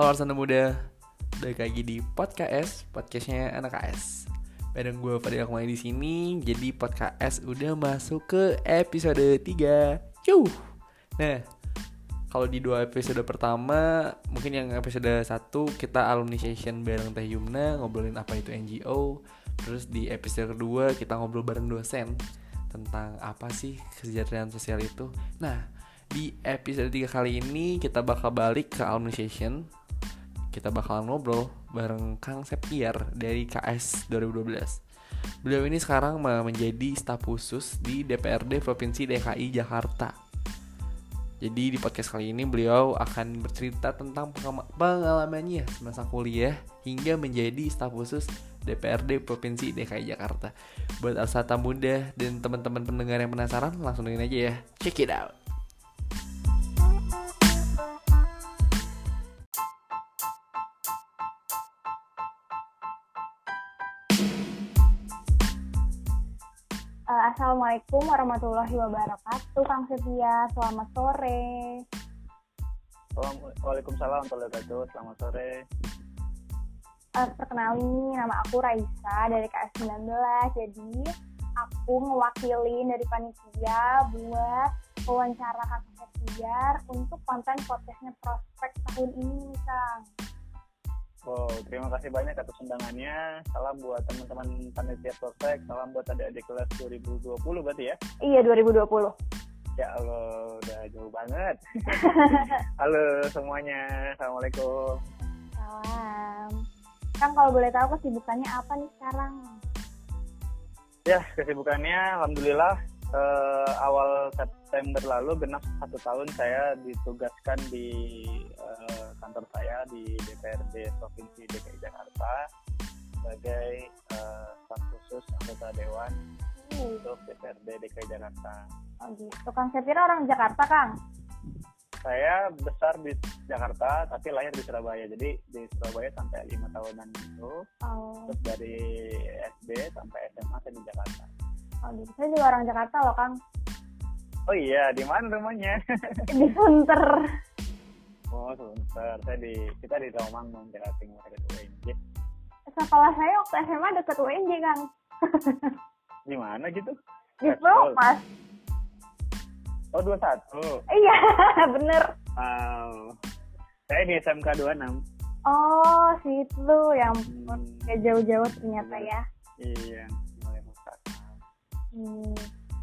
Halo Arsana Muda Balik lagi di Podcast Podcastnya anak AS Bareng gue Fadil Akmali di sini Jadi Podcast udah masuk ke episode 3 Cuh Nah kalau di dua episode pertama Mungkin yang episode 1 Kita alumni session bareng Teh Yumna Ngobrolin apa itu NGO Terus di episode kedua kita ngobrol bareng dosen Tentang apa sih kesejahteraan sosial itu. Nah di episode 3 kali ini kita bakal balik ke Alumni Session Kita bakal ngobrol bareng Kang Septiar dari KS 2012 Beliau ini sekarang menjadi staf khusus di DPRD Provinsi DKI Jakarta. Jadi di podcast kali ini beliau akan bercerita tentang pengalamannya semasa kuliah Hingga menjadi staf khusus DPRD Provinsi DKI Jakarta. Buat Alsata Muda dan teman-teman pendengar yang penasaran langsung dengerin aja ya. Check it out Assalamualaikum warahmatullahi wabarakatuh, Kang Setia. Selamat sore. Waalaikumsalam warahmatullahi wabarakatuh. Selamat sore. Uh, perkenalin nih, nama aku Raisa dari KS19. Jadi, aku ngewakilin dari panitia buat wawancara Kang Setia untuk konten podcastnya Prospek tahun ini, Kang. Wow, terima kasih banyak atas undangannya. Salam buat teman-teman panitia Prospek. Salam buat adik-adik kelas 2020 berarti ya? Iya, 2020. Ya Allah, udah jauh banget. Halo semuanya. Assalamualaikum. Salam. Kang, kalau boleh tahu kesibukannya apa nih sekarang? Ya, kesibukannya Alhamdulillah eh, awal September lalu genap satu tahun saya ditugaskan di eh, kantor saya di DPRD Provinsi DKI Jakarta sebagai eh, staf khusus anggota dewan Hmm. untuk DPRD DKI Jakarta. Oh gitu. Kang Sepira orang Jakarta, Kang? Saya besar di Jakarta tapi lahir di Surabaya. Jadi di Surabaya sampai lima tahunan itu. Oh, Terus dari SD sampai SMA saya di Jakarta. oh gitu. Saya juga orang Jakarta loh, Kang. Oh iya, di mana rumahnya? Di Sunter. Oh, sebentar. Saya di kita di Rawamangun, Jakarta Timur ada UNJ. Sekolah saya waktu SMA deket UNJ, Kang. Di mana gitu? Di. Propas. Oh, 21. Iya, bener. Wow. Saya di SMK 26. Oh, situ yang Hmm, gak jauh-jauh ternyata ya. iya, mulai masak. Hmm.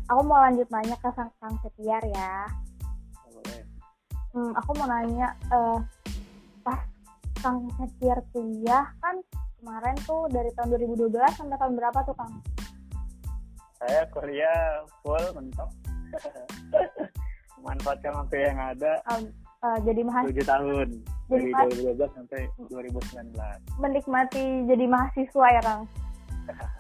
Aku mau lanjut nanya ke Sang Kang Setiar ya. Hmm, aku mau nanya, eh, pas Kang Setiar kuliah kan kemarin tuh dari tahun 2012 sampai tahun berapa tuh Kang? Saya kuliah full mentok. Memanfaatkan waktu yang ada Um, eh, jadi mahasiswa 7 tahun. Jadi Dari pas- 2012 sampai 2019. menikmati jadi mahasiswa ya Kang?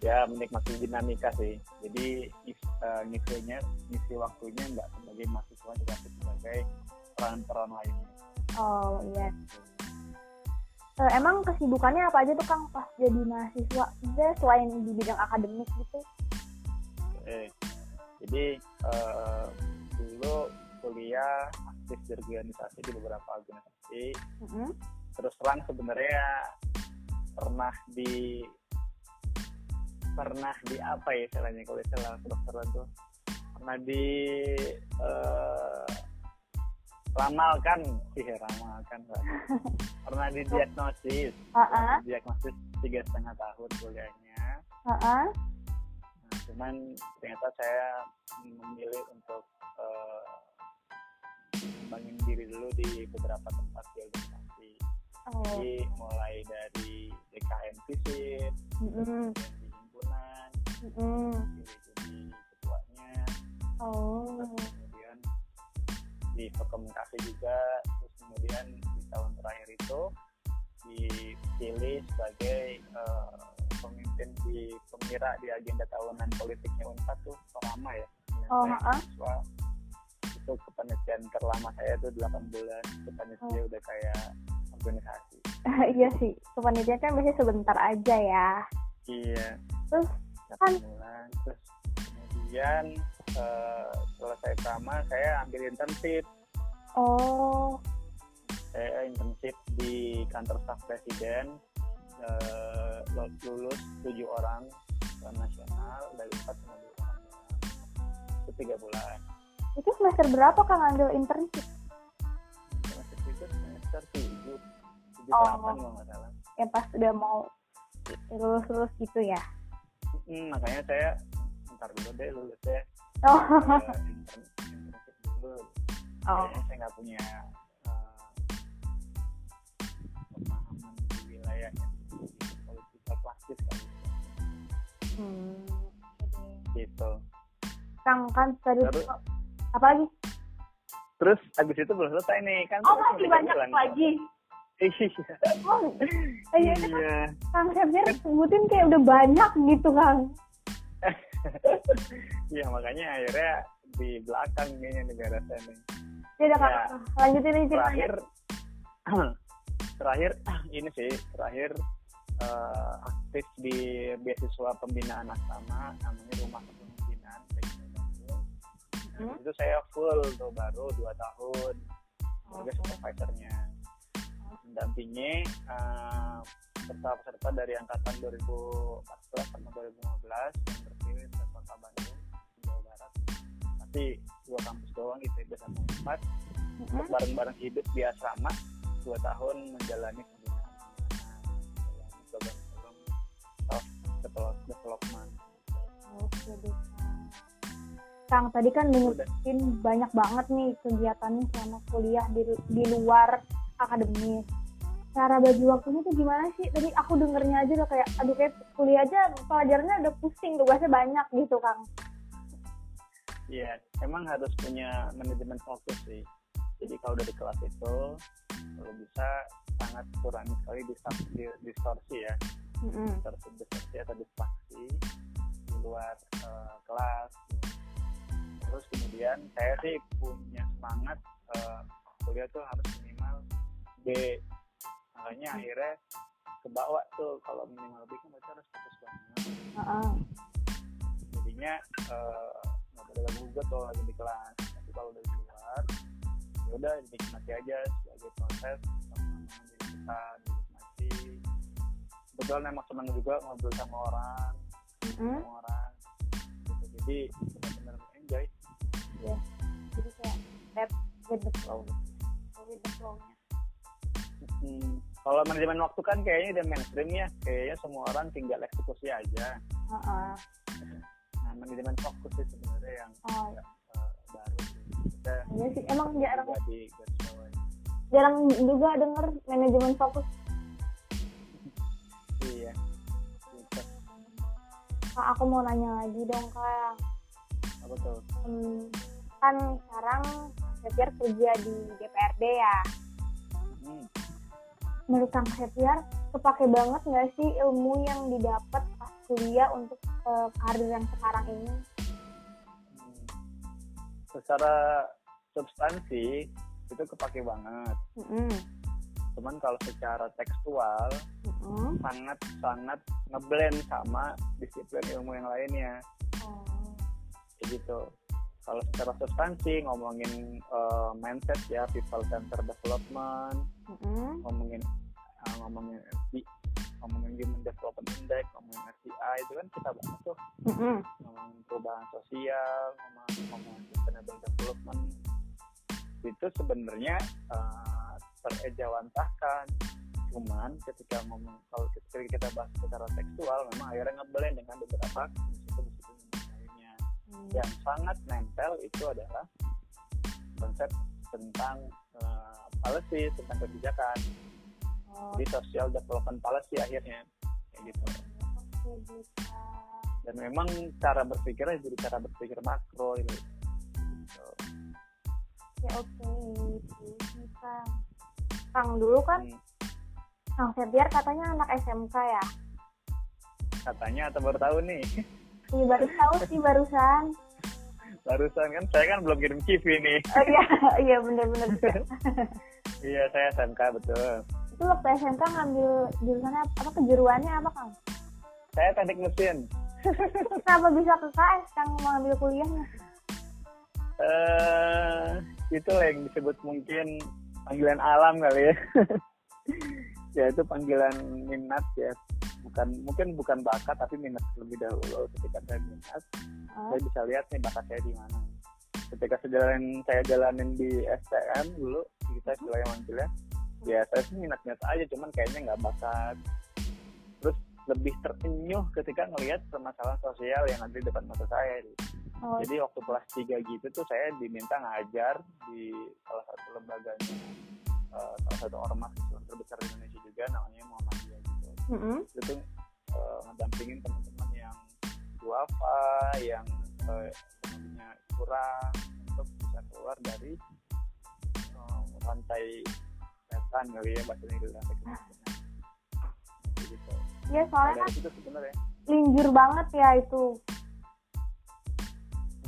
ya menikmati dinamika sih jadi is- eh, ngisinya ngisi waktunya nggak sebagai mahasiswa juga sebagai peran-peran lainnya Oh iya. Eh, emang kesibukannya apa aja tuh Kang pas jadi mahasiswa? Maksudnya selain di bidang akademik gitu? eh, jadi eh, dulu kuliah aktif di organisasi di beberapa organisasi Mm-mm. terus terang sebenarnya pernah di pernah di apa ya istilahnya kalau istilah kedokteran tuh pernah di eh, ramalkan sih ramalkan pernah didiagnosis Ah-ah. diagnosis tiga setengah tahun kuliahnya Ah-ah. nah, cuman ternyata saya memilih untuk eh, mengembangin diri dulu di beberapa tempat di organisasi Oh. jadi mulai dari DKM Mm-mm. kemudian di himpunan, pilih jadi ketuanya, Oh. terus kemudian di komunikasi juga, terus kemudian di tahun terakhir itu dipilih sebagai eh, pemimpin di pemira di agenda tahunan politiknya Unpad tuh lama ya. Oh, mahasiswa. itu kepanitiaan terlama saya itu 8 bulan kepanitiaan udah kayak organisasi iya sih. Kepanitiaan kan biasanya sebentar aja ya. iya Terus bulan terus kemudian eh, selesai sama saya ambil internship. Oh. Saya internship di kantor staf presiden eh, lulus tujuh orang nasional dari empat orang. Itu tiga bulan. Itu semester berapa Kang ambil internship? semester itu semester tujuh. Tujuh Oh. delapan nggak salah. Ya pas udah mau lulus-lulus gitu ya. Hmm, makanya saya ntar dulu deh lulus deh Oh. Internship dulu Oh. kayaknya saya nggak punya eh, pemahaman di di politik praktis kali Hmm. gitu Kang kan tadi Terus? apa lagi? terus abis itu belum selesai nih kan Oh masih banyak bulan. lagi. Iya iya kan Kang Septiar sebutin kayak udah banyak gitu Kang. iya makanya akhirnya di belakang kayaknya negara saya nih Ya udah Kang, Ya. lanjutin aja terakhir terakhir ini sih terakhir eh, aktif di beasiswa pembinaan asrama namanya rumah kepemimpinan. Nah, Hmm. itu saya full tuh baru dua tahun sebagai Oh. supervisornya mendampingi eh, peserta-peserta dari angkatan 2014 sama 2015 yang terpilih ke kota Bandung Jawa Barat tapi dua kampus doang gitu ITB sama Unpad Mm-mm. untuk bareng-bareng hidup di asrama dua tahun menjalani pembinaan menjalani program-program self develop- development Oke deh, Kang. Kang tadi kan menyebutin banyak banget nih kegiatannya selama kuliah di, di luar akademis. Cara bagi waktunya tuh gimana sih? Tadi aku dengernya aja udah kayak, aduh kayak kuliah aja pelajarannya udah pusing, tugasnya banyak gitu Kang. Iya, emang harus punya manajemen fokus sih. Jadi kalau udah di kelas itu, kalau bisa sangat kurangi sekali distorsi, distorsi ya, Mm-mm. distorsi, distorsi atau distraksi di luar eh, kelas. Terus kemudian saya sih punya semangat eh, kuliah tuh harus minimal B. Makanya akhirnya kebawa tuh kalau minimal B kan berarti harus fokus banget Heeh. jadinya eh, nggak boleh ganggu juga tuh lagi di kelas tapi kalau dari luar ya udah dinikmati aja sebagai proses sama diri kita dinikmati kebetulan emang senang juga ngobrol sama orang Mm-mm. sama orang gitu. jadi benar-benar enjoy Jadi kayak step with the flow. With the flow-nya. Hmm, kalau manajemen waktu kan kayaknya udah mainstream ya kayaknya semua orang tinggal eksekusi aja Heeh. nah manajemen fokus sih sebenarnya yang Oh, eh, baru kita iya sih. Emang jarang di jarang juga denger manajemen fokus. iya gitu. Kak, aku mau nanya lagi dong, Kak. apa tuh Hmm, kan sekarang Septiar kerja di DPRD ya. Hmm. Menurut Kang Septiar, kepake banget nggak sih ilmu yang didapat pas kuliah untuk eh, karir yang sekarang ini? Hmm. secara substansi itu kepake banget Mm-mm. cuman kalau secara tekstual Mm-mm. sangat sangat ngeblend sama disiplin ilmu yang lainnya Oh. kayak gitu kalau secara substansi ngomongin eh, mindset ya people center development Mm-mm. ngomongin eh, ngomongin FD, ngomongin human development index ngomongin RTI itu kan kita banget tuh Mm-mm. ngomongin perubahan sosial, ngomongin, ngomongin sustainable development, itu sebenarnya uh, terejawantahkan. Cuman ketika ngomong kalau ketika kita bahas secara tekstual, memang akhirnya ngeblend dengan beberapa. Yang sangat nempel itu adalah konsep tentang uh, policy, tentang kebijakan. Oh, Jadi social development policy akhirnya kayak gitu. bisa. dan memang cara berpikirnya jadi cara berpikir makro gitu. Gitu. Ya oke, gitu, Kang. Kang dulu kan Hmm, Kang Septiar katanya anak SMK ya. katanya atau baru tahu nih Iya baru tahu sih barusan. barusan kan saya kan belum kirim CV nih Oh iya, iya bener-bener. iya saya SMK betul Itu waktu SMK ngambil jurusannya apa kejuruannya apa Kang? saya teknik mesin Kenapa bisa ke KS Kang mau ngambil kuliahnya? eh itu lah yang disebut mungkin panggilan alam kali ya ya itu panggilan minat ya bukan mungkin bukan bakat tapi minat lebih dahulu ketika saya minat. Ah. saya bisa lihat nih bakat saya di mana. Ketika sejalan saya jalanin di STM dulu kita istilahnya manggilnya ya saya sih minat-minat aja cuman kayaknya nggak bakat. Terus lebih terenyuh ketika ngelihat permasalahan sosial yang ada di depan mata saya. Oh, jadi waktu kelas 3 gitu tuh saya diminta ngajar di salah satu lembaganya eh, salah satu ormas Islam terbesar di Indonesia juga namanya Muhammadiyah mm-mm. itu eh, ngedampingin teman-teman yang duafa yang eh, ekonominya kurang untuk bisa keluar dari eh, rantai setan kali ya bahasanya gitu rantai kemiskinan. Gitu Nah, soalnya kan situ sebenarnya. linjur banget ya itu.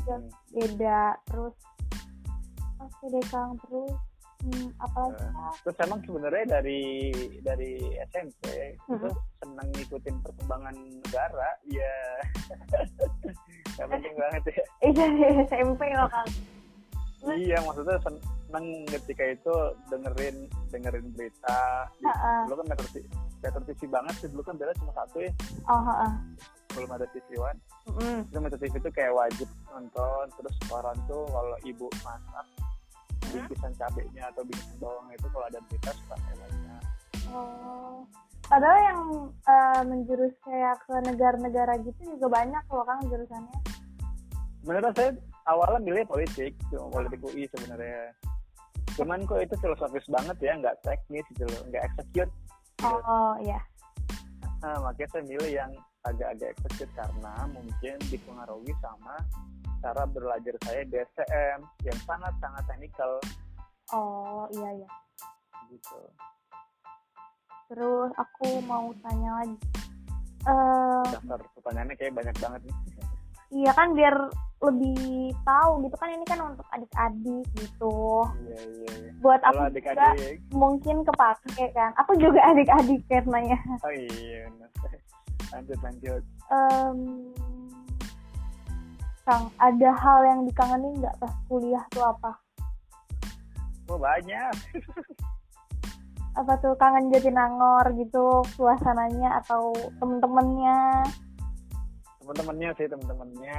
Ya. hmm, beda terus oke deh kang terus hmm, apalagi Eh, Kang? terus emang sebenarnya dari dari SMP itu Mhm. senang ngikutin perkembangan negara ya nggak penting banget ya dari SMP loh Terus? iya maksudnya seneng ketika itu dengerin dengerin berita dulu kan metro TV, metro TV banget sih dulu kan beda cuma satu ya oh heeh. belum ada TV One Mm-mm. itu metro TV itu kayak wajib nonton terus koran tuh kalau ibu masak bingkisan cabenya atau bingkisan bawang itu kalau ada berita suka banyak. Oh. Padahal yang eh, menjurus kayak ke negara-negara gitu juga banyak loh kang jurusannya. Sebenarnya saya awalnya milih politik cuma politik UI sebenarnya. Cuman kok itu filosofis banget ya nggak teknis gitu loh nggak execute. Gitu. oh iya. Nah makanya saya milih yang agak-agak execute karena mungkin dipengaruhi sama cara belajar saya di STM yang sangat-sangat teknikal. Oh iya iya. Gitu. Terus aku mau tanya lagi. Eh daftar pertanyaannya kayak banyak banget nih. iya kan biar lebih tahu gitu kan ini kan untuk adik-adik gitu. Iya iya iya. Buat kalau aku juga adik-adik. mungkin kepake kan. Aku juga adik-adik karenanya oh iya benar. lanjut lanjut. Em, Kang ada hal yang dikangenin nggak pas kuliah tuh apa? Oh banyak. Apa tuh kangen Jatinangor gitu suasananya atau temen-temennya? Teman-temannya sih teman-temannya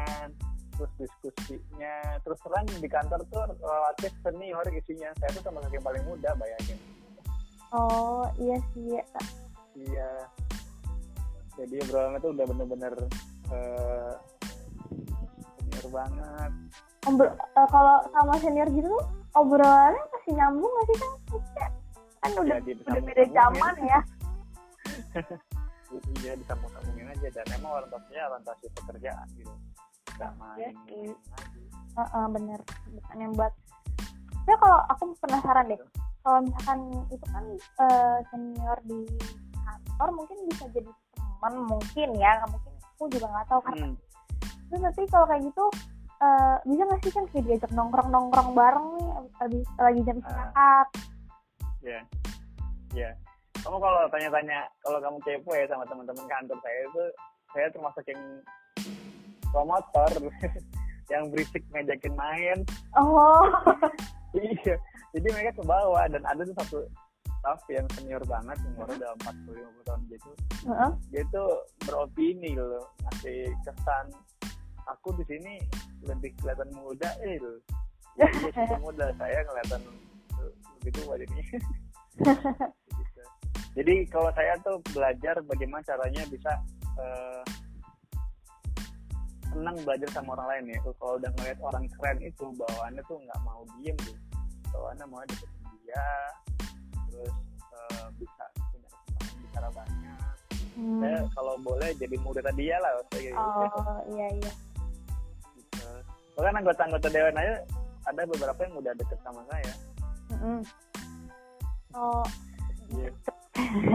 terus diskusinya terus terang di kantor tuh relatif senior isinya. Saya tuh sama yang paling muda bayangin. Oh iya sih ya. iya. Jadi obrolannya tuh udah bener-bener eh, senior banget. Obrol- eh, kalau sama senior gitu obrolannya masih nyambung nggak sih? Maksudnya kan udah Jadi udah beda zaman ya. Iya disambung-sambungin aja. Dan emang orientasinya orientasi pekerjaan gitu. Nggak Iya main sih. lagi. Heeh, bener. Bukan yang buat ya kalau aku penasaran deh. Kalau misalkan itu kan eh, senior di kantor mungkin bisa jadi teman mungkin ya mungkin. Aku juga nggak tahu kan Hmm, terus nanti kalau kayak gitu eh, bisa nggak sih kan kayak diajak nongkrong nongkrong bareng nih abis, abis lagi jam Ah. istirahat Iya. Iya. Kamu kalau tanya-tanya, kalau kamu kepo ya sama teman-teman kantor saya itu, saya termasuk yang promotor yang berisik ngajakin main. oh Iya. Jadi mereka ke bawah dan ada tuh satu staff yang senior banget, umurnya udah 40 50 tahun gitu. Heeh. Dia tuh beropini loh, ngasih kesan aku di sini lebih kelihatan muda eh loh. Ya, muda, saya kelihatan lebih tua jadinya. gitu. Jadi kalau saya tuh belajar bagaimana caranya bisa eh, senang belajar sama orang lain ya. Kalau udah ngeliat orang keren itu bawaannya tuh nggak mau diem gitu. Bawaannya mau deketin dia, terus eh, bisa punya kesempatan bicara banyak. Hmm. Saya kalau boleh jadi murid dia lah saya gitu. oh iya iya. Bahkan anggota-anggota dewan aja ada beberapa yang udah deket sama saya. Mm-mm. oh Iya.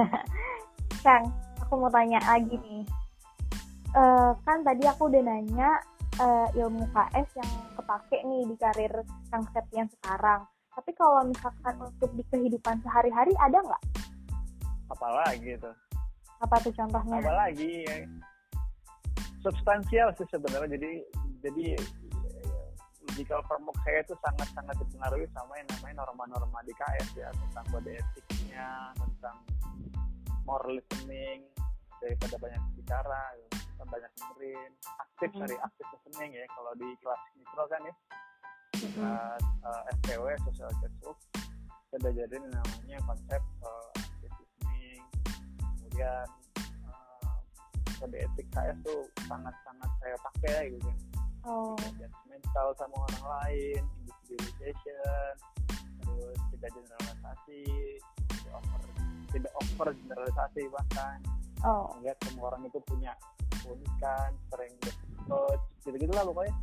Kang, aku mau tanya lagi nih. Eh, kan tadi aku udah nanya eh, ilmu KS yang kepake nih di karir Kang Septian sekarang. Tapi kalau misalkan untuk di kehidupan sehari-hari ada nggak? Apalagi itu. Apa tuh contohnya? apalagi ya. substansial sih sebenarnya jadi jadi eh, physical framework saya itu sangat-sangat dipengaruhi sama yang namanya norma-norma di KS ya tentang kode etiknya tentang moral listening daripada banyak bicara gitu. banyak dengerin aktif Hmm. sorry aktif listening ya kalau di kelas mikro kan ya Mm-mm. saat uh, SPW social kita belajarin yang namanya konsep uh, active listening kemudian uh, kode etik saya tuh sangat-sangat saya pakai gitu oh. Judgmental sama orang lain individualization terus tidak generalisasi tidak over tidak over generalisasi bahkan. Oh. Melihat semua orang itu punya keunikan strength approach gitu-gitu lah pokoknya.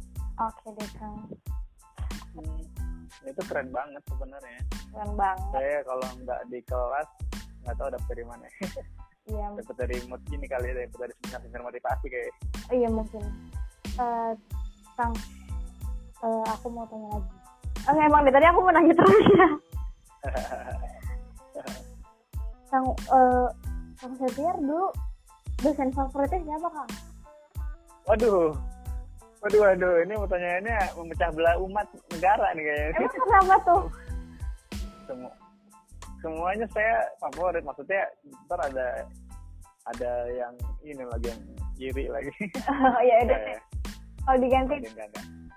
Oke deh kang. Hmm, itu keren banget sebenarnya. Keren banget. Saya kalau nggak di kelas nggak tahu dapet dari mana. Iya. Dapet dari mood ini kali ya dapet dari seminar seminar motivasi kayak. Iya mungkin. Eh, kang eh, aku mau tanya lagi. Oh, emang dari tadi aku mau nanya terus ya. Kang eh kang Setiar dulu dosen favoritnya siapa kang? Waduh. Waduh waduh. Ini pertanyaannya memecah belah umat negara nih kayaknya. Emang kenapa tuh? Semua semuanya saya favorit. Maksudnya ntar ada ada yang ini lagi yang iri lagi. Oh ya udah Kalau diganti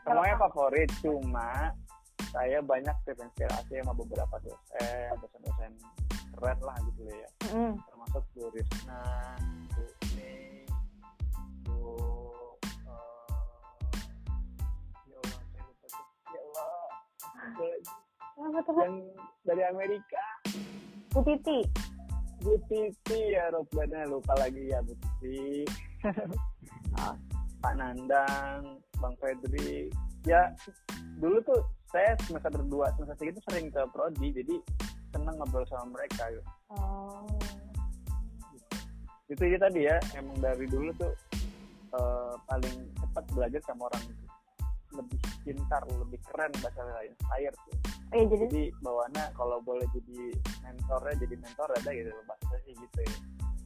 semuanya favorit cuma saya banyak terinspirasi sama beberapa dosen dosen-dosen keren lah gitu ya. Mm. termasuk Bu Risna, Bu Mei, Bu eh, ya Allah saya lupa tuh. Ya Allah tuh yang dari Amerika. Bu Titi. Bu Titi ya Robbana lupa lagi ya Bu Titi. Oh. Pak Nandang Bang Fedri. Ya dulu tuh saya semester 2 semester 3 itu sering ke Prodi jadi seneng ngobrol sama mereka gitu. oh. Itu ya tadi ya emang dari dulu tuh eh, paling cepat belajar sama orang lebih pintar lebih keren bahasa lain inspire tuh. Oh iya jadi? Jadi bawaannya kalau boleh jadi mentornya jadi mentor ada gitu bahasa sih gitu ya.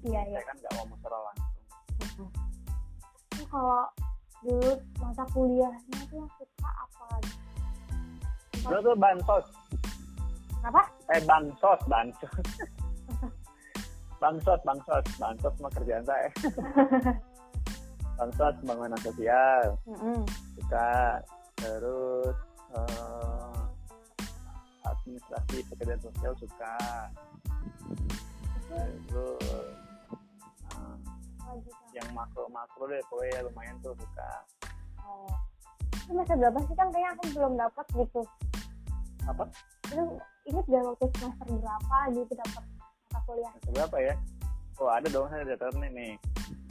Iya iya. Saya kan nggak ngomong secara langsung. Mm-mm. Ini kalau dulu mata kuliahnya tuh yang suka apa? Lagi dulu tuh bansos. Apa? Eh bansos bansos. Bansos bansos. Bansos mah kerjaan saya. Bansos pembangunan sosial. Suka. Terus eh, administrasi pekerjaan sosial suka. Terus. Yang makro makro deh pokoknya lumayan tuh suka oh. Itu masa berapa sih kan kayaknya aku belum dapat gitu. Apa? Itu inget gak waktu semester berapa gitu dapat mata kuliah? Berapa ya? Oh ada dong saya daftarnya nih.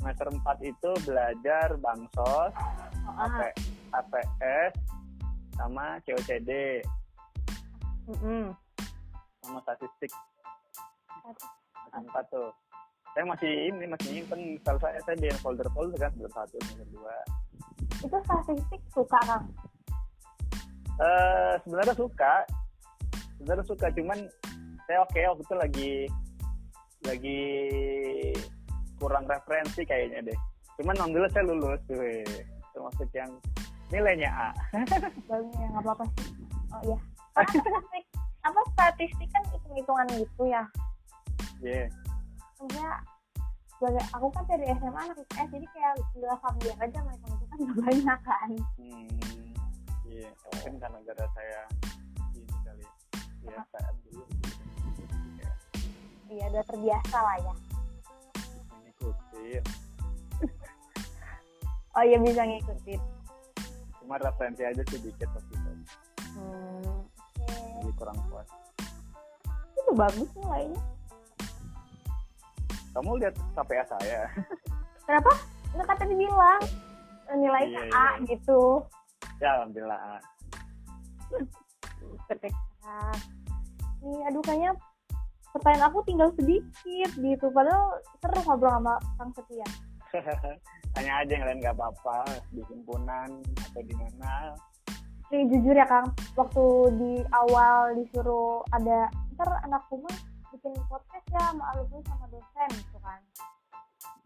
Semester 4 itu belajar bansos oh, ah. AP, APS sama COCD Mm-mm. sama statistik empat tuh saya masih ini masih nyimpen. Kalau saya saya di folder folder kan belum satu nomor dua. Itu statistik suka kang eh sebenarnya suka. Sebenarnya suka cuman saya oke waktu itu lagi lagi kurang referensi kayaknya deh. Cuman alhamdulillah saya lulus tuh termasuk yang nilainya A. Bagus ya nggak apa-apa sih. Oh iya. Statistik? Apa statistik kan hitung hitungan gitu ya? Iya. Maksudnya sebagai aku kan dari SMA anak IPS jadi kayak nggak familiar aja sama hitung hitungan nggak banyak kan. Hmm, iya mungkin karena gara saya ini kali ya saya dulu iya udah terbiasa lah ya. Ngikutin oh iya bisa ngikutin. Cuma referensi aja sih dikit waktu itu. Hmm, oke. Jadi kurang puas itu bagus nilainya kamu lihat KPA saya. Kenapa? Nggak kata dibilang. Nilainya Iya, A iya. gitu. Ya alhamdulillah A. ketika nih aduh kayaknya pertanyaan aku tinggal sedikit gitu. Padahal seru ngobrol sama Kang Setia. Tanya aja yang lain nggak apa-apa. Di himpunan atau di mana. Nih jujur ya Kang. Waktu di awal disuruh ada ntar anak rumah bikin podcast ya sama alumni sama dosen gitu kan.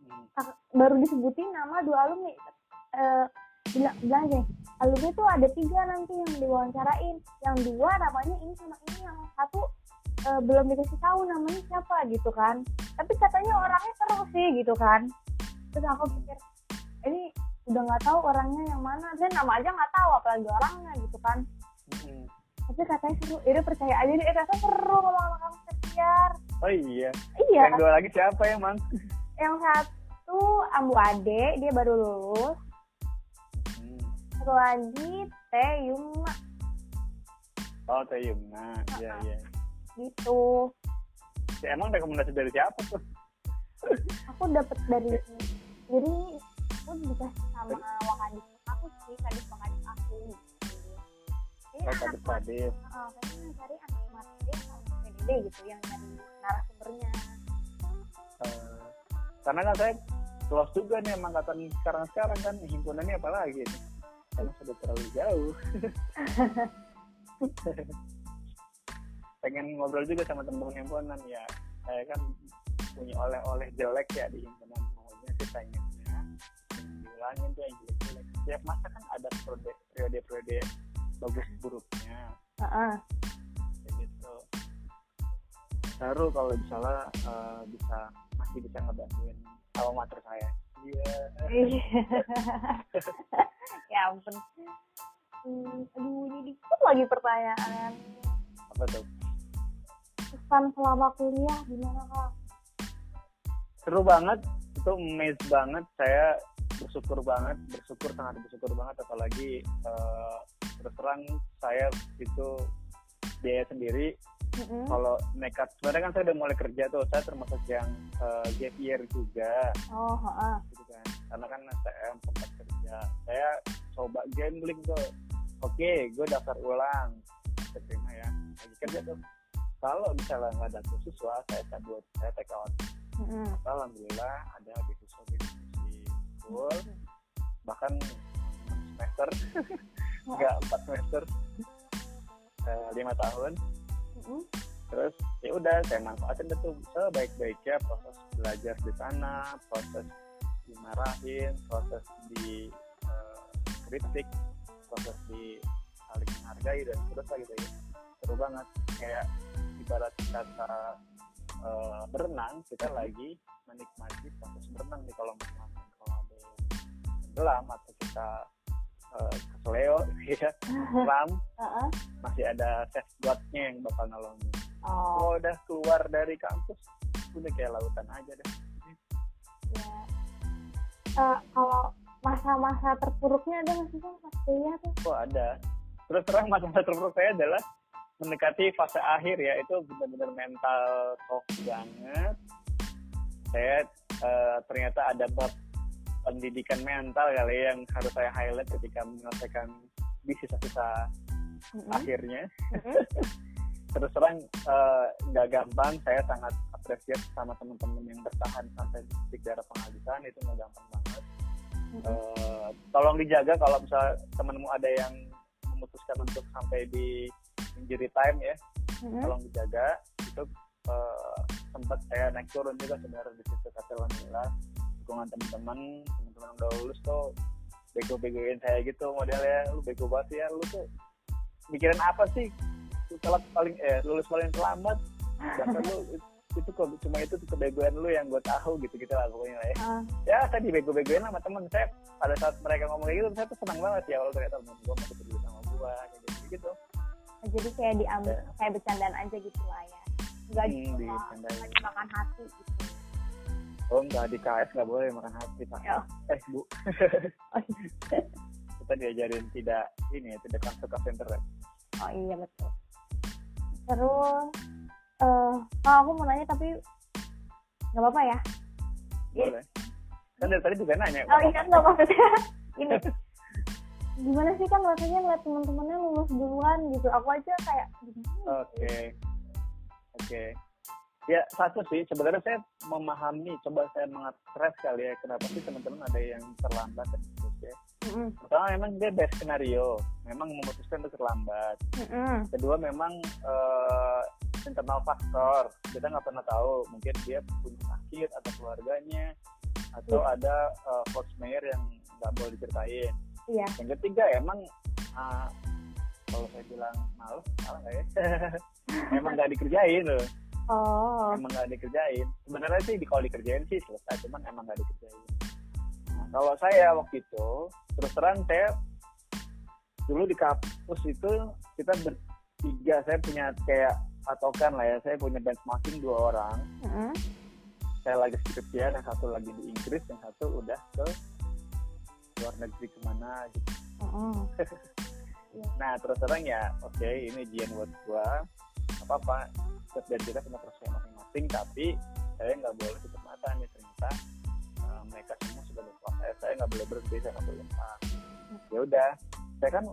Hmm, baru disebutin nama dua alumni. Eh bilang bilang aja alumni tuh ada tiga nanti yang diwawancarain. Yang dua namanya ini sama ini yang satu eh, belum dikasih tahu namanya siapa gitu kan. Tapi katanya orangnya seru sih gitu kan. Terus aku pikir ini udah nggak tahu orangnya yang mana. Saya nama aja nggak tahu apalagi orangnya gitu kan. Mm-mm. tapi katanya seru. Udah percaya aja deh eh, ternyata seru ngomong sama kang Oh iya. Iya. Yang dua lagi siapa emang yang satu Ambu Ade dia baru lulus. Hmm. satu lagi Teh Yuma oh Teh Yumna iya iya. Gitu. Ya, emang rekomendasi dari siapa tuh? Aku dapat dari jadi aku dikasih sama wakadis aku sih kadis wakadis aku. Gitu. Kayaknya oh anak kadis uh, cari anak materi sama PDD gitu yang dari narasumbernya. Eh, karena kan saya close juga nih sama angkatan sekarang sekarang kan himpunannya apalagi nih? Karena sudah terlalu jauh. Pengen ngobrol juga sama temen himpunan ya. Saya kan punya oleh-oleh jelek ya di himpunan. Maunya sih pengennya diulangin tuh yang jelek-jelek. Setiap masa kan ada periode periode bagus buruknya. Kayak gitu seru kalau misalnya eh, bisa masih bisa ngebantuin alma mater saya. Iya. Ya ampun. Hmm, aduh ini dikit lagi pertanyaan apa tuh? Pesan selama kuliah gimana kak? Seru banget. Itu amazed banget. Saya bersyukur banget bersyukur sangat bersyukur banget. Apalagi eh, terus terang saya itu biaya sendiri Mm-mm. kalau nekat sebenarnya kan saya udah mulai kerja tuh saya termasuk yang eh, gap year juga. Oh heeh. gitu kan. Karena kan saya sempat kerja. Saya coba gambling tuh. Oke gue daftar ulang. Terima ya. Lagi kerja tuh. Kalau misalnya nggak ada beasiswa saya cabut saya take out. Mm-mm. alhamdulillah ada beasiswa beasiswa full bahkan enam semester. Nggak empat semester. Eh, lima tahun Mm-mm. terus ya udah saya manfaatin itu sebaik-baiknya proses belajar di sana proses dimarahin proses di eh, kritik proses di saling menghargai dan terus gitu. Ya seru banget. Kayak ibarat kata eh, berenang kita lagi menikmati proses berenang di kolam renang kalau ada yang tenggelam atau kita eh, keseleo ya. Selam Heeh. masih ada safeguardnya yang bakal nolongin. Oh. Kalau udah keluar dari kampus. Udah kayak lautan aja deh. Ya. Eh, kalau masa-masa terpuruknya ada nggak sih pas kuliah tuh? Oh ada. Terus terang masa terburuk saya adalah mendekati fase akhir ya. Itu benar-benar mental tough banget. Saya eh, ternyata ada bab pendidikan mental kali ya yang harus saya highlight ketika menyelesaikan di sisa-sisa Mm-mm. akhirnya Mm-mm. terus terang eh, nggak gampang saya sangat apresiat sama teman-teman yang bertahan sampai di titik daerah penghabisan itu nggak gampang banget Mm-mm. Eh, tolong dijaga kalau misalnya temanmu ada yang memutuskan untuk sampai di injury time ya Mm-mm. tolong dijaga itu eh, sempat saya naik turun juga sebenarnya di situ tapi alhamdulillah dukungan teman-teman teman-teman udah lulus tuh bego-begoin saya gitu modelnya. Lu bego banget ya lu tuh mikirin apa sih? Lu telat paling eh lulus paling terlambat bahkan lu itu kok cuma itu tuh kebegoan lu yang gue tahu gitu gitu lah pokoknya lah ya. Ah, ya saya dibego-begoin sama temen. Saya pada saat mereka ngomong kayak gitu saya tuh senang banget ya kalau ternyata temen gue masih peduli sama gue kayak gitu gitu. Jadi kayak diambil Ya. kayak bercandaan aja gitu lah ya. Nggak Hmm, nggak dimakan hati gitu oh enggak di KS nggak boleh makan hati pak. Ya. eh bu. Oh, iya. kita diajarin tidak ini ya tidak masuk ke internet oh iya betul. Terus eh oh, aku mau nanya tapi nggak apa-apa ya? Iya. boleh kan dari tadi juga nanya oh iya nggak maksudnya ini. Gimana sih kan rasanya ngeliat teman-temannya lulus duluan gitu? Aku aja kayak gimana oke. Oke ya satu sih. Sebenarnya saya memahami coba saya mengatras kali ya kenapa sih teman-teman ada yang terlambat dan seterusnya. Mm-mm. pertama memang dia best skenario. Memang memutuskan untuk terlambat. Mm-mm. kedua memang eh, internal faktor. Kita nggak pernah tahu. Mungkin dia punya sakit atau keluarganya atau ada eh, force mayor yang nggak boleh diceritain. Iya. yang ketiga emang ah, kalau saya bilang males salah nggak ya? Emang nggak dikerjain loh Oh. emang nggak dikerjain sebenarnya sih di kalau dikerjain sih selesai cuman emang nggak dikerjain nah, kalau saya waktu itu terus terang saya dulu di kampus itu kita bertiga saya punya kayak patokan lah ya saya punya benchmarking dua orang Mm-mm. saya lagi skripsian yang satu lagi di Inggris yang satu udah ke luar negeri ke mana gitu Mm-mm. nah terus terang ya oke ini ujian buat gua apa apa dan kita punya proses masing-masing tapi saya nggak boleh tutup mata nih ternyata uh, mereka semua sudah berproses saya nggak boleh berhenti saya nggak boleh lepas. Ya udah saya kan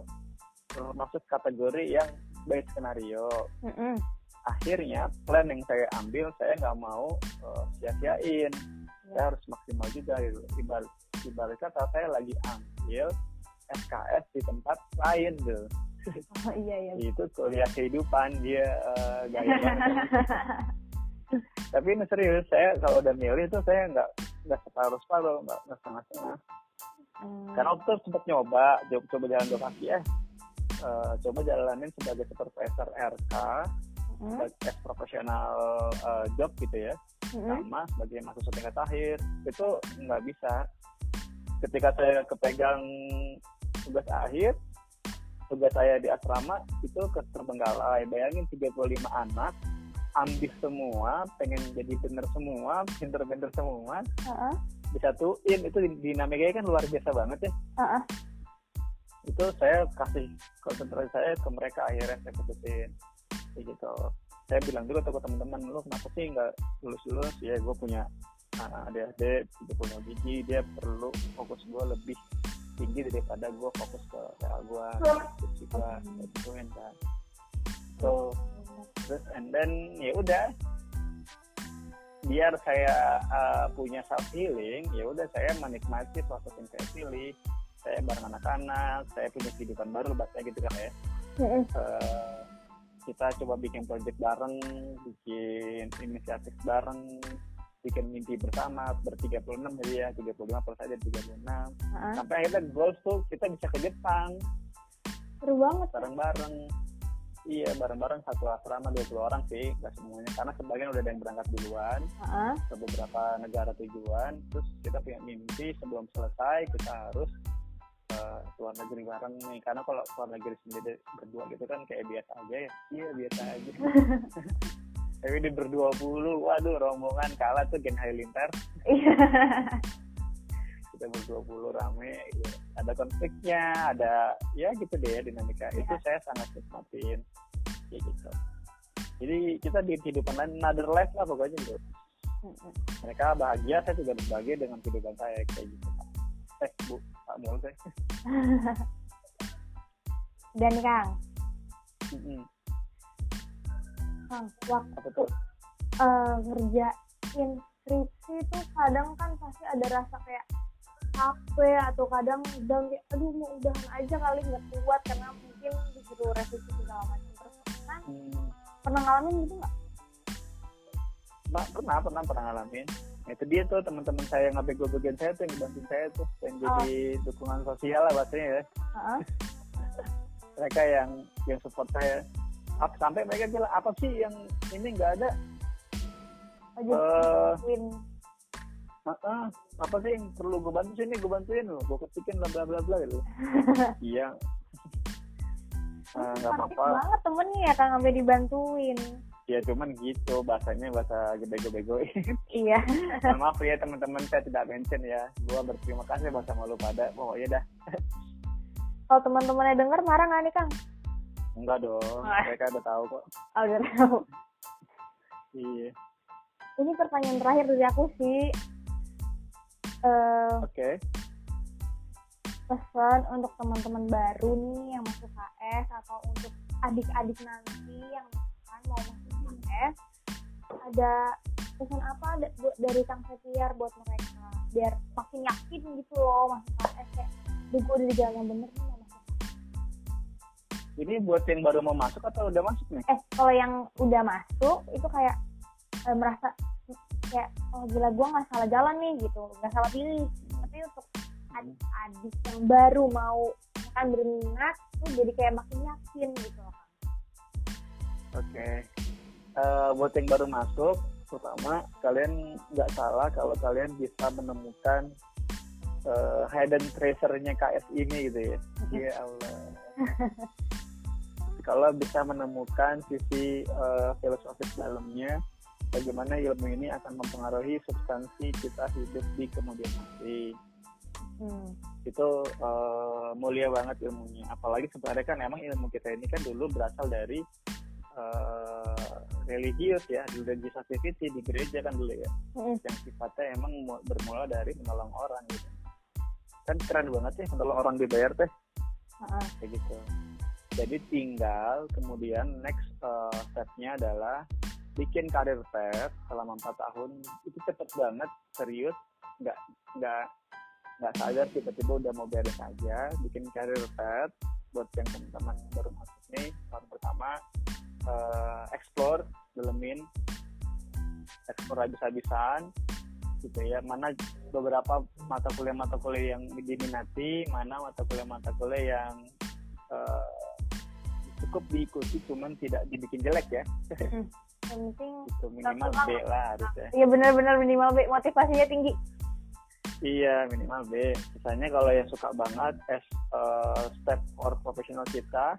uh, masuk kategori yang baik skenario. Mm-mm. akhirnya plan yang saya ambil saya nggak mau uh, sia-siain. Saya harus maksimal juga gitu. Ibarat ibarat kata saya lagi ambil SKS di tempat lain gitu Oh iya iya. itu kuliah kehidupan dia uh, gaya tapi ini serius saya kalau udah milih tuh saya nggak nggak separuh separuh nggak nggak setengah setengah Hmm. karena waktu itu sempat nyoba coba, coba jalan dua kaki eh uh, coba jalanin sebagai supervisor RK sebagai profesional uh, job gitu ya Mm-mm. sama sebagai mahasiswa tingkat akhir itu nggak bisa ketika saya kepegang tugas akhir tugas saya di asrama itu ke terbengkalai. Bayangin 35 anak ambis semua pengen jadi bener semua pinter-pinter semua. Heeh. disatuin itu dinamikanya kan luar biasa banget ya. Heeh. itu saya kasih konsentrasi saya ke mereka akhirnya saya putusin. Kayak gitu. Saya bilang juga ke teman-teman lu kenapa sih nggak lulus lulus ya gue punya uh, ADHD dia punya gigi dia perlu fokus gue lebih tinggi daripada gue fokus ke PA gue terus juga gituin kan. So terus and then ya udah. Biar saya uh, punya self healing ya udah saya menikmati proses yang saya pilih. Saya bareng anak-anak saya punya kehidupan baru bahasa gitu kan ya. Eh, kita coba bikin project bareng bikin inisiatif bareng bikin mimpi bersama ber 36 jadi ya 35 plus aja 36 Heeh. sampai akhirnya goals tuh kita bisa ke Jepang. Seru banget. bareng-bareng. Iya bareng-bareng satu asrama 20 orang sih nggak semuanya. Karena sebagian udah ada yang berangkat duluan Heeh. ke beberapa negara tujuan. Terus kita punya mimpi sebelum selesai kita harus eh, keluar negeri bareng nih. Karena kalau keluar negeri sendiri berdua gitu kan kayak biasa aja ya. Iya biasa aja tapi di berdua puluh waduh rombongan kalah tuh Gen Halilintar. Iya. kita berdua puluh rame gitu. ada konfliknya ada ya gitu deh dinamika. Itu saya sangat nikmatin. Ya gitu. Jadi kita di kehidupan lain another life lah pokoknya gitu mereka bahagia saya juga berbahagia dengan kehidupan saya kayak gitu. Eh bu mul saya. Dan Kang. Kang, waktu apa tuh eh, ngerjain skripsi itu kadang kan pasti ada rasa kayak capek atau kadang down kayak aduh mau udahan aja kali nggak kuat karena mungkin disuruh revisi segala macam. Terus kan hmm, pernah ngalamin gitu nggak? Pak, pernah pernah pernah ngalamin. Nah, itu dia tuh teman-teman saya yang ngabego bagian saya tuh yang bantuin saya tuh yang jadi dukungan sosial lah bahasanya ya. Heeh. mereka yang yang support saya Ap- sampai mereka bilang apa sih yang ini nggak ada? Aja Eh, win "Ah, apa sih yang perlu gue bantu sini gue bantuin lo gue ketikin bla bla bla bla gitu. Iya. Eh, nggak apa-apa. banget temennya ya Kang sampai dibantuin. ya cuman gitu bahasanya bahasa bego-begoin Iya. Maaf ya teman-teman saya tidak mention ya. Gue berterima kasih bahasa malu pada. Pokoknya dah. Kalau teman-temannya denger marah nggak nih Kang? Enggak dong Wah. mereka udah tahu kok Oh, udah tahu. iya Ini pertanyaan terakhir dari aku sih. Eh, oke pesan untuk teman-teman baru nih yang masuk KS atau untuk adik-adik nanti yang misalkan mau masuk KS ada pesan apa dari Kang Setiar buat mereka biar makin yakin gitu loh masuk KS kayak gue udah di jalan yang bener nih ini buat yang baru mau masuk atau udah masuk nih eh kalau yang udah masuk itu kayak eh, merasa kayak oh gila gue nggak salah jalan nih gitu nggak salah pilih tapi untuk adik-adik yang baru mau kan berminat tuh jadi kayak makin yakin gitu loh. Oke. Eh, buat yang baru masuk, pertama kalian nggak salah kalau kalian bisa menemukan eh, hidden treasure-nya KS ini gitu ya. Ya Allah. kalau bisa menemukan sisi eh, filosofis dalamnya, bagaimana ilmu ini akan mempengaruhi substansi kita hidup di kemudian hari. Hmm. Itu eh, mulia banget ilmunya. Apalagi sebenarnya kan emang ilmu kita ini kan dulu berasal dari eh, religius ya, religious activity di gereja kan dulu ya. Mm-mm. yang sifatnya emang mu- bermula dari menolong orang gitu kan keren banget sih menolong orang dibayar teh Heeh. kayak gitu jadi tinggal kemudian next uh, stepnya adalah bikin karir path selama empat tahun. Itu cepet banget serius. Nggak nggak nggak sadar tiba-tiba udah mau beres aja bikin karir path buat yang teman-teman baru masuk nih tahun pertama uh, explore dalemin explore habis-habisan gitu ya. Mana beberapa mata kuliah mata kuliah yang diminati mana mata kuliah mata kuliah yang eh, cukup diikuti cuman tidak dibikin jelek ya. Yang penting. Itu minimal B lah harusnya. Iya benar-benar minimal B. Motivasinya tinggi. Iya minimal B. Misalnya kalau yang suka banget as eh, step or profesional kita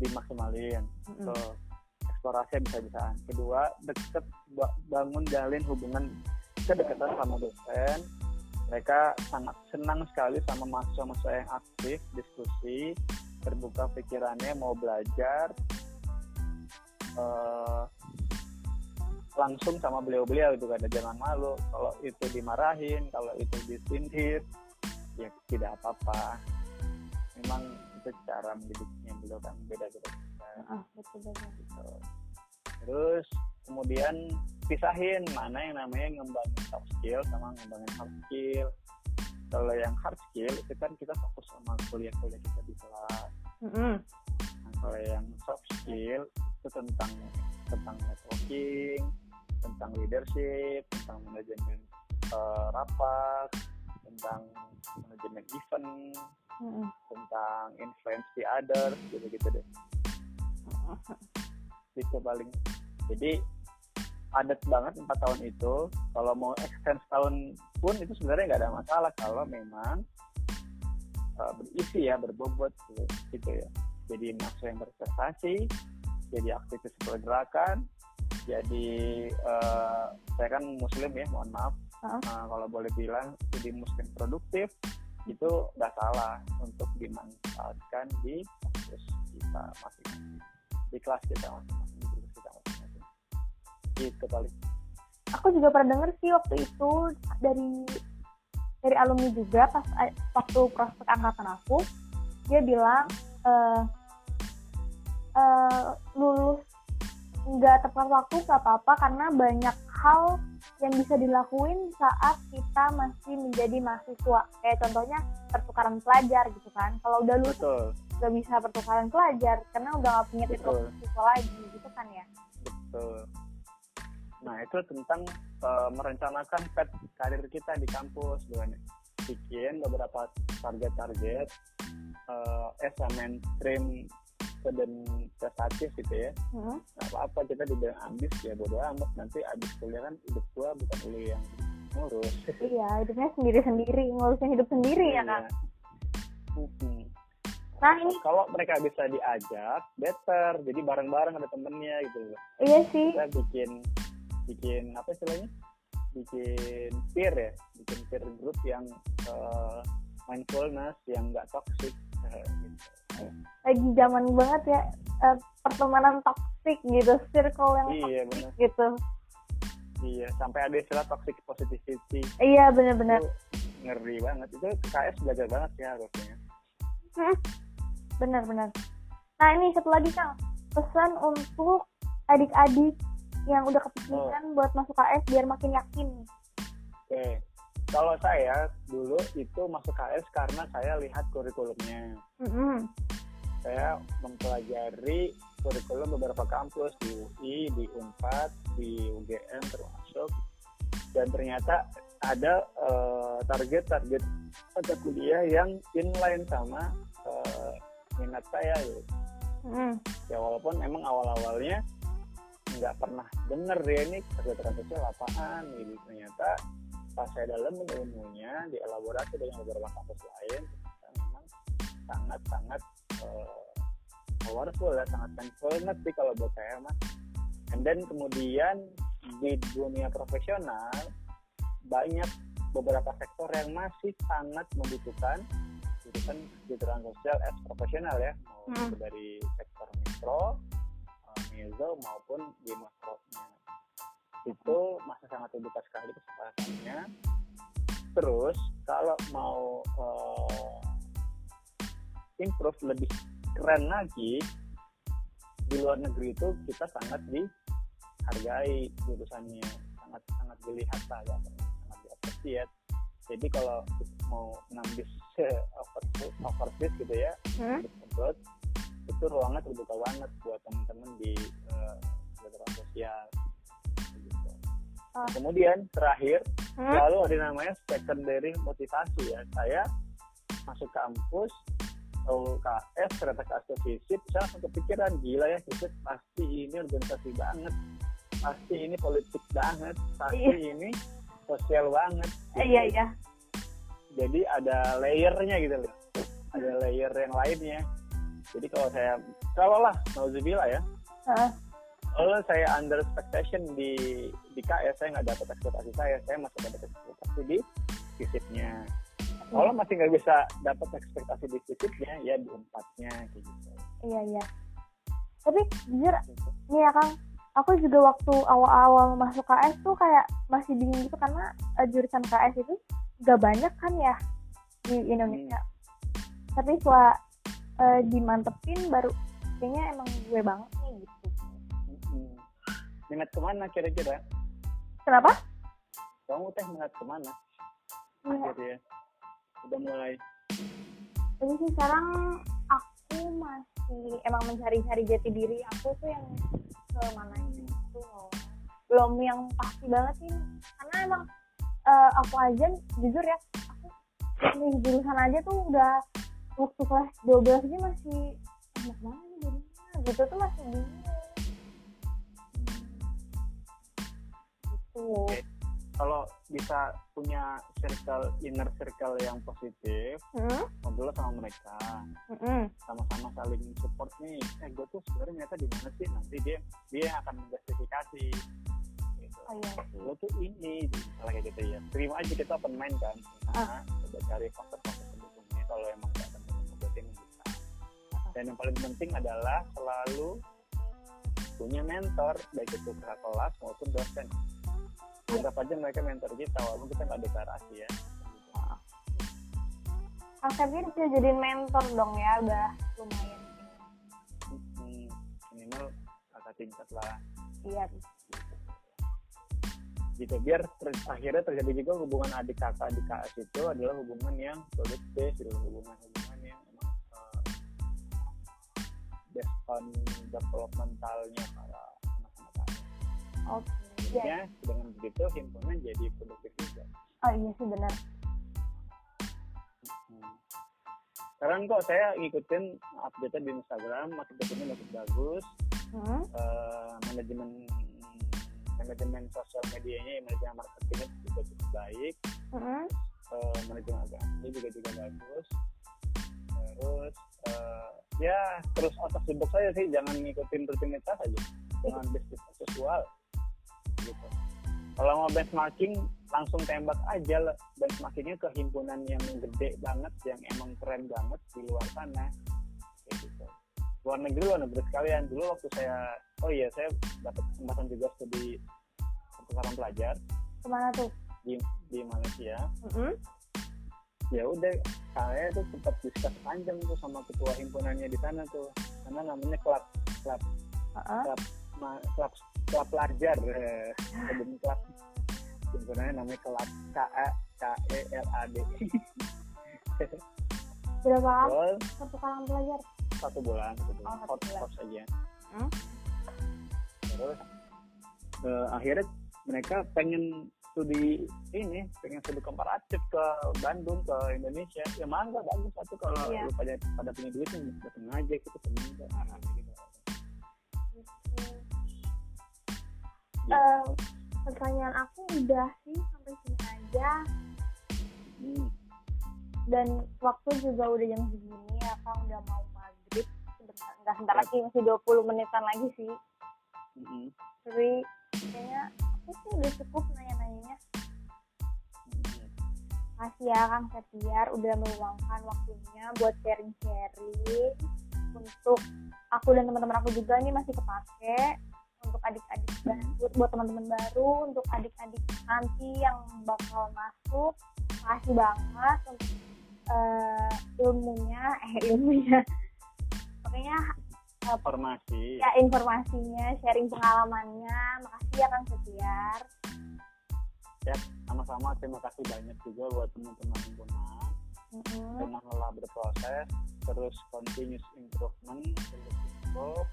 dimaksimalin. Mm-mm. so eksplorasi bisa-bisaan. Kedua deket ba- bangun jalin hubungan kedekatan sama dosen. Mereka sangat senang sekali sama mahasiswa-mahasiswa yang aktif diskusi terbuka pikirannya mau belajar eh, langsung sama beliau-beliau itu kan jangan malu kalau itu dimarahin kalau itu disindir ya tidak apa-apa memang itu cara mendidiknya beliau kan beda-beda ah betul betul gitu. Terus kemudian pisahin mana yang namanya ngembangin soft skill sama ngembangin hard skill. Kalau yang hard skill itu kan kita fokus sama kuliah-kuliah kita di kelas. Mm-mm. Nah, kalau yang soft skill itu tentang tentang networking, tentang leadership, tentang manajemen eh, rapat, tentang manajemen event, Mm-mm. tentang influence the others, gitu-gitu deh. itu paling jadi padat banget empat tahun itu. Kalau mau extend setahun pun itu sebenarnya nggak ada masalah kalau memang uh, berisi ya berbobot gitu, gitu ya. Jadi mahasiswa yang berprestasi jadi aktivis pergerakan jadi uh, saya kan muslim ya mohon maaf. Uh, kalau boleh bilang jadi muslim produktif itu nggak salah untuk dimanfaatkan di kampus kita masing-masing. Di kelas kita masing-masing itu paling aku juga pernah denger sih waktu itu dari dari alumni juga pas eh, waktu prospek angkatan aku dia bilang eh eh, lulus nggak tepat waktu nggak apa-apa karena banyak hal yang bisa dilakuin saat kita masih menjadi mahasiswa. Kayak contohnya pertukaran pelajar gitu kan. Kalau udah lulus betul. nggak bisa pertukaran pelajar karena udah nggak punya titel mahasiswa lagi gitu kan ya. Betul nah itu tentang uh, merencanakan pet karir kita di kampus. Sebenarnya bikin beberapa target-target uh, as a mainstream student prestatif gitu ya. Hmm. nggak apa-apa kita dibilang ambis ya bodo amat. Nanti abis kuliah kan hidup gua bukan lu yang ngurus. Iya hidupnya sendiri-sendiri ngurusin hidup sendiri ya kan. Mm-mm. nah ini kalau mereka bisa diajak better. Jadi bareng-bareng ada temennya gitu. Loh iya sih. Kita bikin bikin apa istilahnya? Bikin peer ya. Bikin peer group yang eh, mindfulness yang nggak toxic gitu. lagi zaman banget ya eh, pertemanan toksik gitu circle yang iya toxic benar. gitu. Iya sampai ada istilah toxic positivity. Iya bener-bener itu ngeri banget. Itu KS belajar banget ya harusnya. Hmm, bener-bener nah ini satu lagi kang. Pesan untuk adik-adik yang udah kepikiran buat masuk KS biar makin yakin oke kalau saya dulu itu masuk KS karena saya lihat kurikulumnya Mm-mm. saya mempelajari kurikulum beberapa kampus di UI, di Unpad, di UGM termasuk dan ternyata ada eh, target-target mata kuliah yang inline sama uh, minat saya gitu. Hmm. ya walaupun emang awal-awalnya nggak pernah denger ya ini kesejahteraan sosial apaan gitu. Ternyata pas saya dalam ilmunya dielaborasi dengan beberapa kasus lain memang sangat sangat uh, powerful ya sangat thankful banget sih kalau buat saya mas. And then kemudian di dunia profesional banyak beberapa sektor yang masih sangat membutuhkan membutuhkan kesejahteraan sosial as profesional ya. Mau Hmm. dari sektor mikro meso maupun di makronya itu masih sangat terbuka sekali kesempatannya. Terus kalau mau uh, improve lebih keren lagi di luar negeri itu kita sangat dihargai jurusannya. Sangat sangat dilihat lah ya sangat diapresiat jadi kalau mau nambis overseas, overseas gitu ya Hmm. abroad itu ruangnya terbuka banget buat teman-teman di uh, sosial gitu. Oh. kemudian terakhir Hmm. lalu ada namanya secondary motivasi ya saya masuk kampus UKS ternyata ke FISIP saya langsung kepikiran gila ya FISIP pasti ini organisasi banget pasti ini politik banget pasti ini sosial banget Eh, Iya iya. jadi ada layernya gitu loh ada layer yang lainnya jadi kalau saya kalau lah nauzubillah ya. Heeh. kalau saya under expectation di di KS saya nggak dapat ekspektasi saya. Saya masih dapat ekspektasi di visipnya kalau masih nggak bisa dapat ekspektasi di visipnya ya di empatnya kayak gitu. Iya iya. Tapi jujur nih ya Kang, aku juga waktu awal-awal masuk KS tuh kayak masih bingung gitu karena eh, jurusan KS itu gak banyak kan ya di Indonesia. Tapi setelah eh, dimantepin baru kayaknya emang gue banget nih gitu. Minat ke mana kira-kira Kenapa? kamu teh minat ke mana akhirnya udah mulai Jadi sih sekarang aku masih emang mencari-cari jati diri aku tuh yang ke mana itu loh. Belum yang pasti banget sih. Karena emang eh, aku aja jujur ya, aku milih jurusan aja tuh udah waktu kelas 12 aja masih enak banget nih jadinya. Gitu tuh masih bingung. Gitu. Kalau bisa punya circle inner circle yang positif Hmm? ngobrol sama mereka Mm-mm. sama-sama saling support nih eh gue tuh sebenarnya nyata di mana sih nanti dia dia akan menjustifikasi gitu. Oh iya lo tuh ini misalnya kayak gitu ya terima aja kita open mind kan nah, coba cari faktor-faktor pendukungnya kalau emang gak ada dan yang paling penting adalah selalu punya mentor baik itu kakak kelas maupun dosen anggap aja mereka mentor kita walaupun kita nggak deklarasi ya Sepir bisa jadiin mentor dong ya, udah lumayan. Hmm, minimal kakak tingkat lah Iya. gitu biar ter- akhirnya terjadi juga hubungan adik kakak adik KS itu adalah hubungan yang produktif gitu hubungan hubungan based on developmentalnya para anak-anak Oke. Iya. Akhirnya dengan begitu himpunan jadi produktif juga Oh iya sih benar. hmm. sekarang kok saya ngikutin update di Instagram marketingnya makin bagus Hmm? eh, manajemen manajemen sosial medianya manajemen marketingnya juga cukup baik Hmm? eh, manajemen agamanya juga juga bagus terus eh, ya terus otak sibuk saya sih jangan ngikutin rutinitas aja. Jangan bisnis seksual gitu. Kalau mau benchmarking langsung tembak aja lah. Benchmarkingnya ke himpunan yang gede banget yang emang keren banget di luar sana. Kayak gitu. Luar negeri luar negeri sekalian. Dulu waktu saya oh iya saya dapat kesempatan juga studi pertukaran pelajar Ke mana tuh? di di Malaysia. Hmm? Ya udah saya tuh sempat diskus panjang tuh sama ketua himpunannya di sana tuh. Karena namanya klub klub ma- klub klub pelajar eh, sebelum klub. Himpunannya namanya klub K A K E L A D Berapa Terus pertukaran pelajar? satu bulan satu bulan. Oh, satu hot bulan. course aja. Hmm? terus eh, akhirnya mereka pengen studi ini pengen studi komparatif ke Bandung ke Indonesia ya mangga bagus satu kalau Iya. lu pada pada punya duit nih datang aja gitu temen gitu. Eh, pertanyaan aku udah sih sampai sini aja Hmm. dan waktu juga udah jam segini ya kan udah mau maghrib sebentar nggak sebentar lagi masih 20 menitan lagi sih Hmm. tapi kayaknya aku sih udah cukup nanya-nanyanya. Makasih ya Kang Setiar udah meluangkan waktunya buat sharing-sharing untuk aku dan teman-teman aku juga nih masih kepake untuk adik-adik baru, buat teman-teman baru, untuk adik-adik nanti yang bakal masuk. Makasih banget untuk eh, ilmunya, eh ilmunya. Makanya informasi ya informasinya, sharing pengalamannya. Makasih ya Kang Setiar. sama-sama terima kasih banyak juga buat teman-teman himpunan lelah berproses terus continuous improvement terus improve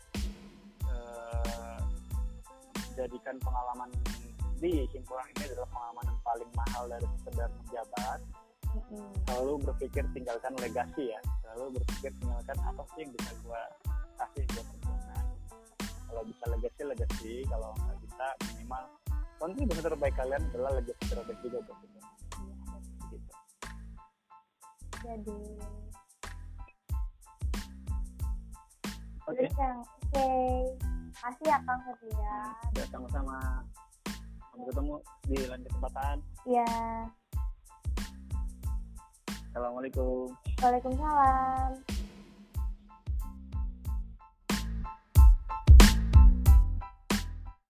eh, jadikan pengalaman di himpunan ini adalah pengalaman yang paling mahal dari sekedar menjabat Mm-mm. selalu berpikir tinggalkan legasi ya selalu berpikir tinggalkan apa sih yang bisa gua kasih buat himpunan kalau bisa legasi legasi kalau nggak bisa minimal kontribusi terbaik kalian adalah legasi terbaik juga buat himpunan gitu. Jadi oke yang oke. Makasih ya Kang Setia. ya sama-sama sampai ketemu di lain kesempatan Ya. assalamualaikum Waalaikumsalam.